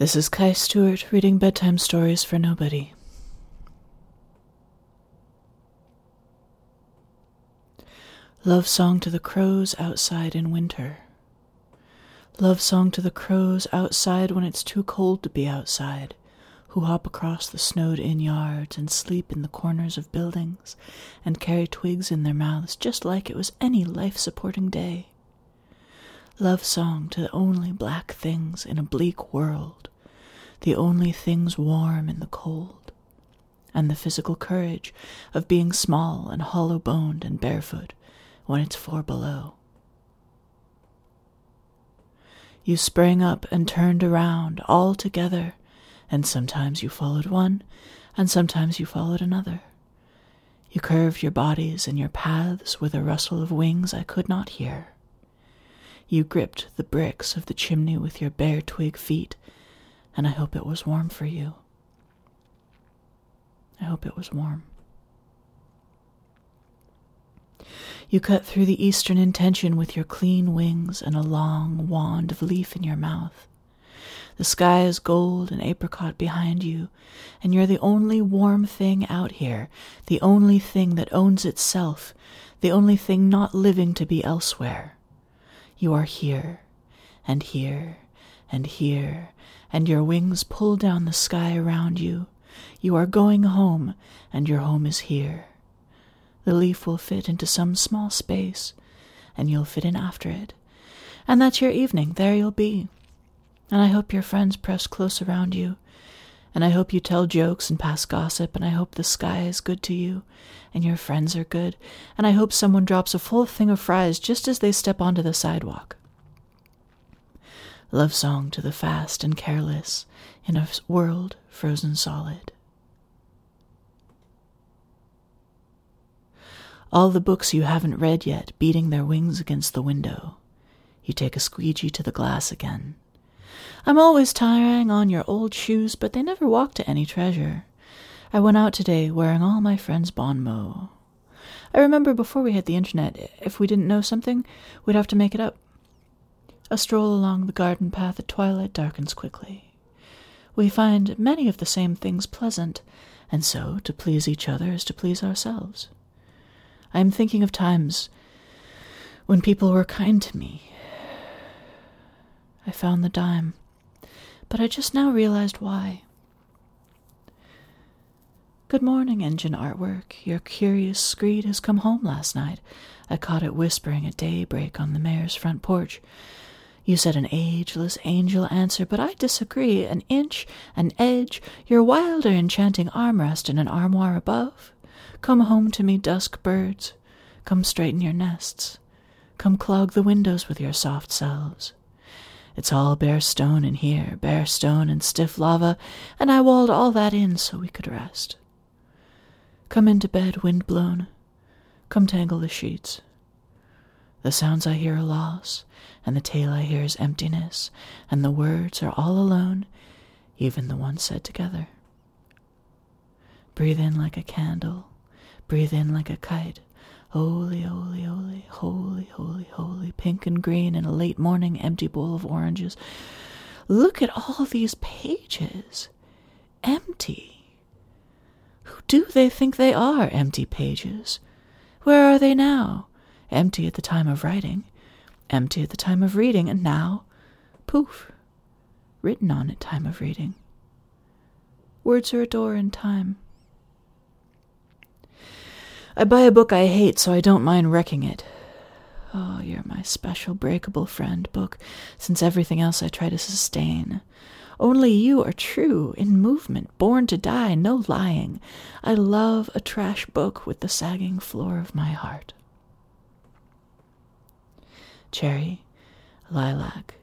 This is Kai Stewart reading bedtime stories for nobody. Love song to the crows outside in winter. Love song to the crows outside when it's too cold to be outside, who hop across the snowed in yards and sleep in the corners of buildings and carry twigs in their mouths just like it was any life supporting day. Love song to the only black things in a bleak world, the only things warm in the cold, and the physical courage of being small and hollow boned and barefoot when it's four below. You sprang up and turned around all together, and sometimes you followed one, and sometimes you followed another. You curved your bodies and your paths with a rustle of wings I could not hear. You gripped the bricks of the chimney with your bare twig feet, and I hope it was warm for you. I hope it was warm. You cut through the eastern intention with your clean wings and a long wand of leaf in your mouth. The sky is gold and apricot behind you, and you're the only warm thing out here, the only thing that owns itself, the only thing not living to be elsewhere. You are here, and here, and here, and your wings pull down the sky around you. You are going home, and your home is here. The leaf will fit into some small space, and you'll fit in after it. And that's your evening. There you'll be. And I hope your friends press close around you. And I hope you tell jokes and pass gossip, and I hope the sky is good to you, and your friends are good, and I hope someone drops a full thing of fries just as they step onto the sidewalk. Love song to the fast and careless in a world frozen solid. All the books you haven't read yet beating their wings against the window. You take a squeegee to the glass again. I'm always tying on your old shoes, but they never walk to any treasure. I went out today wearing all my friends' bon mot. I remember before we had the internet, if we didn't know something, we'd have to make it up. A stroll along the garden path at twilight darkens quickly. We find many of the same things pleasant, and so to please each other is to please ourselves. I am thinking of times when people were kind to me. I found the dime, but I just now realized why. Good morning, engine artwork. Your curious screed has come home last night. I caught it whispering at daybreak on the mayor's front porch. You said an ageless angel answer, but I disagree. An inch, an edge, your wilder enchanting armrest in an armoire above. Come home to me, dusk birds. Come straighten your nests. Come clog the windows with your soft selves. It's all bare stone in here, bare stone and stiff lava, and I walled all that in so we could rest. Come into bed, wind blown. Come tangle the sheets. The sounds I hear are loss, and the tale I hear is emptiness, and the words are all alone, even the ones said together. Breathe in like a candle, breathe in like a kite. Holy, holy, holy, holy, holy, holy, pink and green in a late morning empty bowl of oranges. Look at all these pages. Empty. Who do they think they are, empty pages? Where are they now? Empty at the time of writing, empty at the time of reading, and now, poof, written on at time of reading. Words are a door in time. I buy a book I hate, so I don't mind wrecking it. Oh, you're my special breakable friend book, since everything else I try to sustain. Only you are true, in movement, born to die, no lying. I love a trash book with the sagging floor of my heart. Cherry, lilac,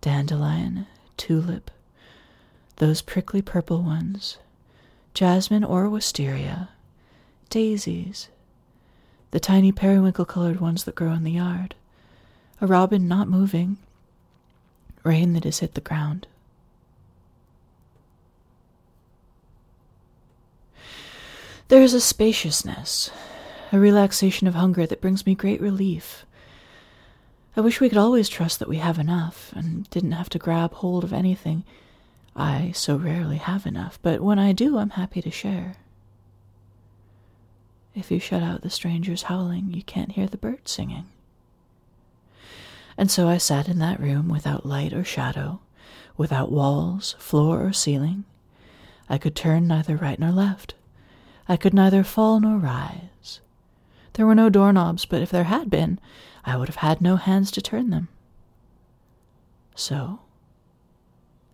dandelion, tulip, those prickly purple ones, jasmine or wisteria, daisies, the tiny periwinkle colored ones that grow in the yard, a robin not moving, rain that has hit the ground. There is a spaciousness, a relaxation of hunger that brings me great relief. I wish we could always trust that we have enough and didn't have to grab hold of anything. I so rarely have enough, but when I do, I'm happy to share. If you shut out the stranger's howling, you can't hear the birds singing. And so I sat in that room without light or shadow, without walls, floor, or ceiling. I could turn neither right nor left. I could neither fall nor rise. There were no doorknobs, but if there had been, I would have had no hands to turn them. So,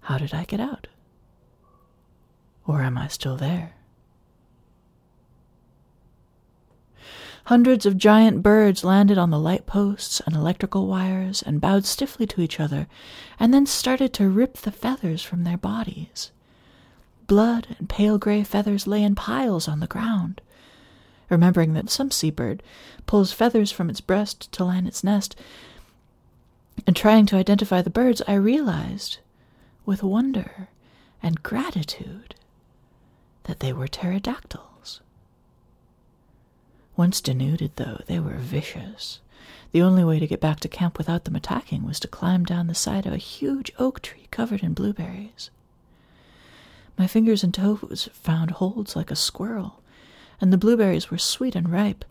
how did I get out? Or am I still there? Hundreds of giant birds landed on the light posts and electrical wires and bowed stiffly to each other, and then started to rip the feathers from their bodies. Blood and pale gray feathers lay in piles on the ground. Remembering that some seabird pulls feathers from its breast to line its nest, and trying to identify the birds, I realized, with wonder and gratitude, that they were pterodactyls. Once denuded, though, they were vicious. The only way to get back to camp without them attacking was to climb down the side of a huge oak tree covered in blueberries. My fingers and toes found holds like a squirrel, and the blueberries were sweet and ripe,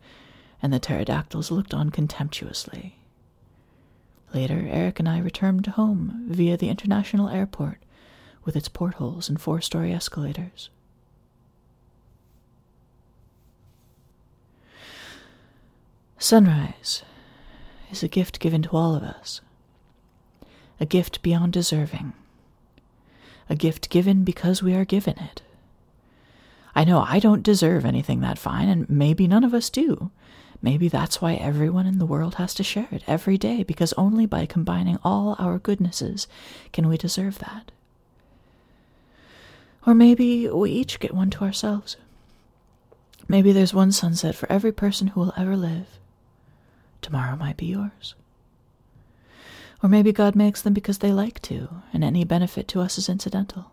and the pterodactyls looked on contemptuously. Later, Eric and I returned home via the international airport with its portholes and four story escalators. Sunrise is a gift given to all of us, a gift beyond deserving, a gift given because we are given it. I know I don't deserve anything that fine, and maybe none of us do. Maybe that's why everyone in the world has to share it every day, because only by combining all our goodnesses can we deserve that. Or maybe we each get one to ourselves. Maybe there's one sunset for every person who will ever live. Tomorrow might be yours. Or maybe God makes them because they like to, and any benefit to us is incidental.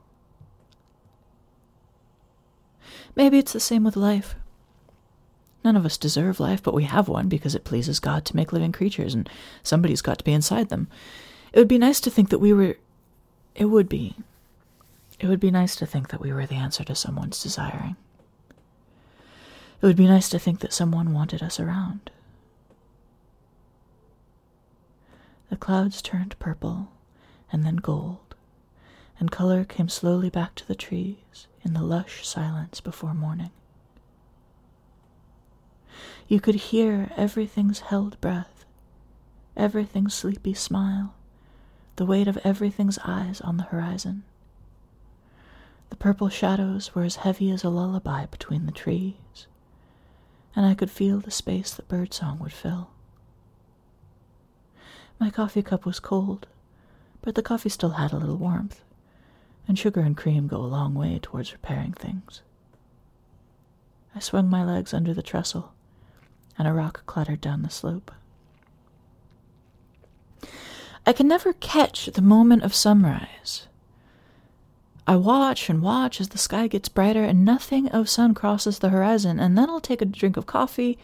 Maybe it's the same with life. None of us deserve life, but we have one because it pleases God to make living creatures, and somebody's got to be inside them. It would be nice to think that we were. It would be. It would be nice to think that we were the answer to someone's desiring. It would be nice to think that someone wanted us around. The clouds turned purple and then gold, and color came slowly back to the trees in the lush silence before morning. You could hear everything's held breath, everything's sleepy smile, the weight of everything's eyes on the horizon. The purple shadows were as heavy as a lullaby between the trees, and I could feel the space that birdsong would fill. My coffee cup was cold, but the coffee still had a little warmth, and sugar and cream go a long way towards repairing things. I swung my legs under the trestle, and a rock clattered down the slope. I can never catch the moment of sunrise. I watch and watch as the sky gets brighter and nothing of sun crosses the horizon, and then I'll take a drink of coffee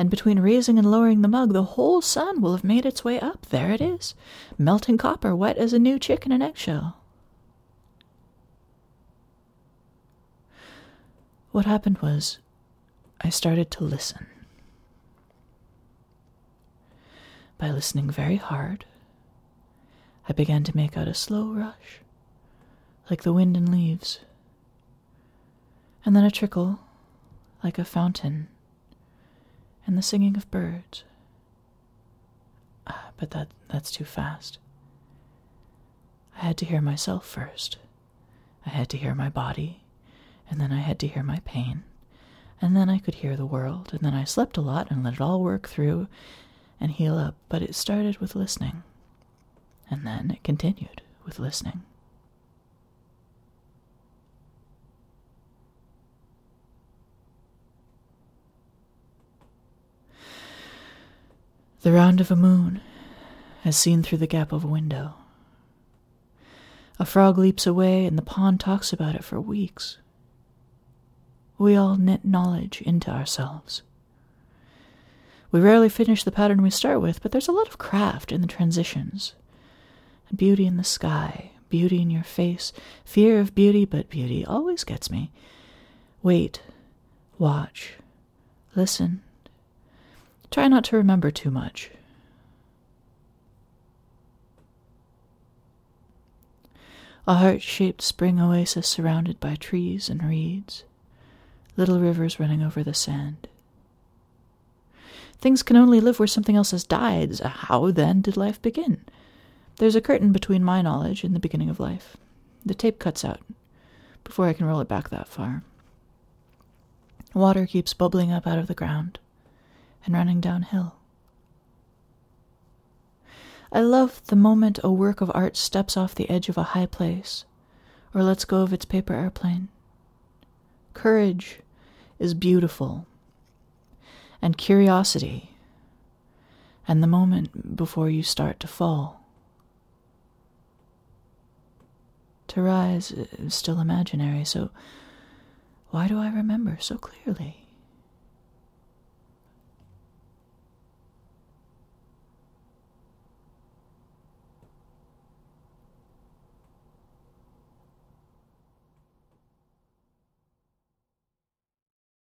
and between raising and lowering the mug, the whole sun will have made its way up. There it is, melting copper, wet as a new chick in an eggshell. What happened was, I started to listen. By listening very hard, I began to make out a slow rush, like the wind in leaves, and then a trickle, like a fountain and the singing of birds. Ah, but that, that's too fast. I had to hear myself first. I had to hear my body, and then I had to hear my pain, and then I could hear the world, and then I slept a lot and let it all work through and heal up. But it started with listening, and then it continued with listening. The round of a moon, as seen through the gap of a window. A frog leaps away, and the pond talks about it for weeks. We all knit knowledge into ourselves. We rarely finish the pattern we start with, but there's a lot of craft in the transitions, beauty in the sky, beauty in your face, fear of beauty, but beauty always gets me. Wait, watch, listen. Try not to remember too much. A heart shaped spring oasis surrounded by trees and reeds, little rivers running over the sand. Things can only live where something else has died. How then did life begin? There's a curtain between my knowledge and the beginning of life. The tape cuts out before I can roll it back that far. Water keeps bubbling up out of the ground and running downhill. I love the moment a work of art steps off the edge of a high place or lets go of its paper airplane. Courage is beautiful and curiosity, and the moment before you start to fall. To rise is still imaginary, so why do I remember so clearly?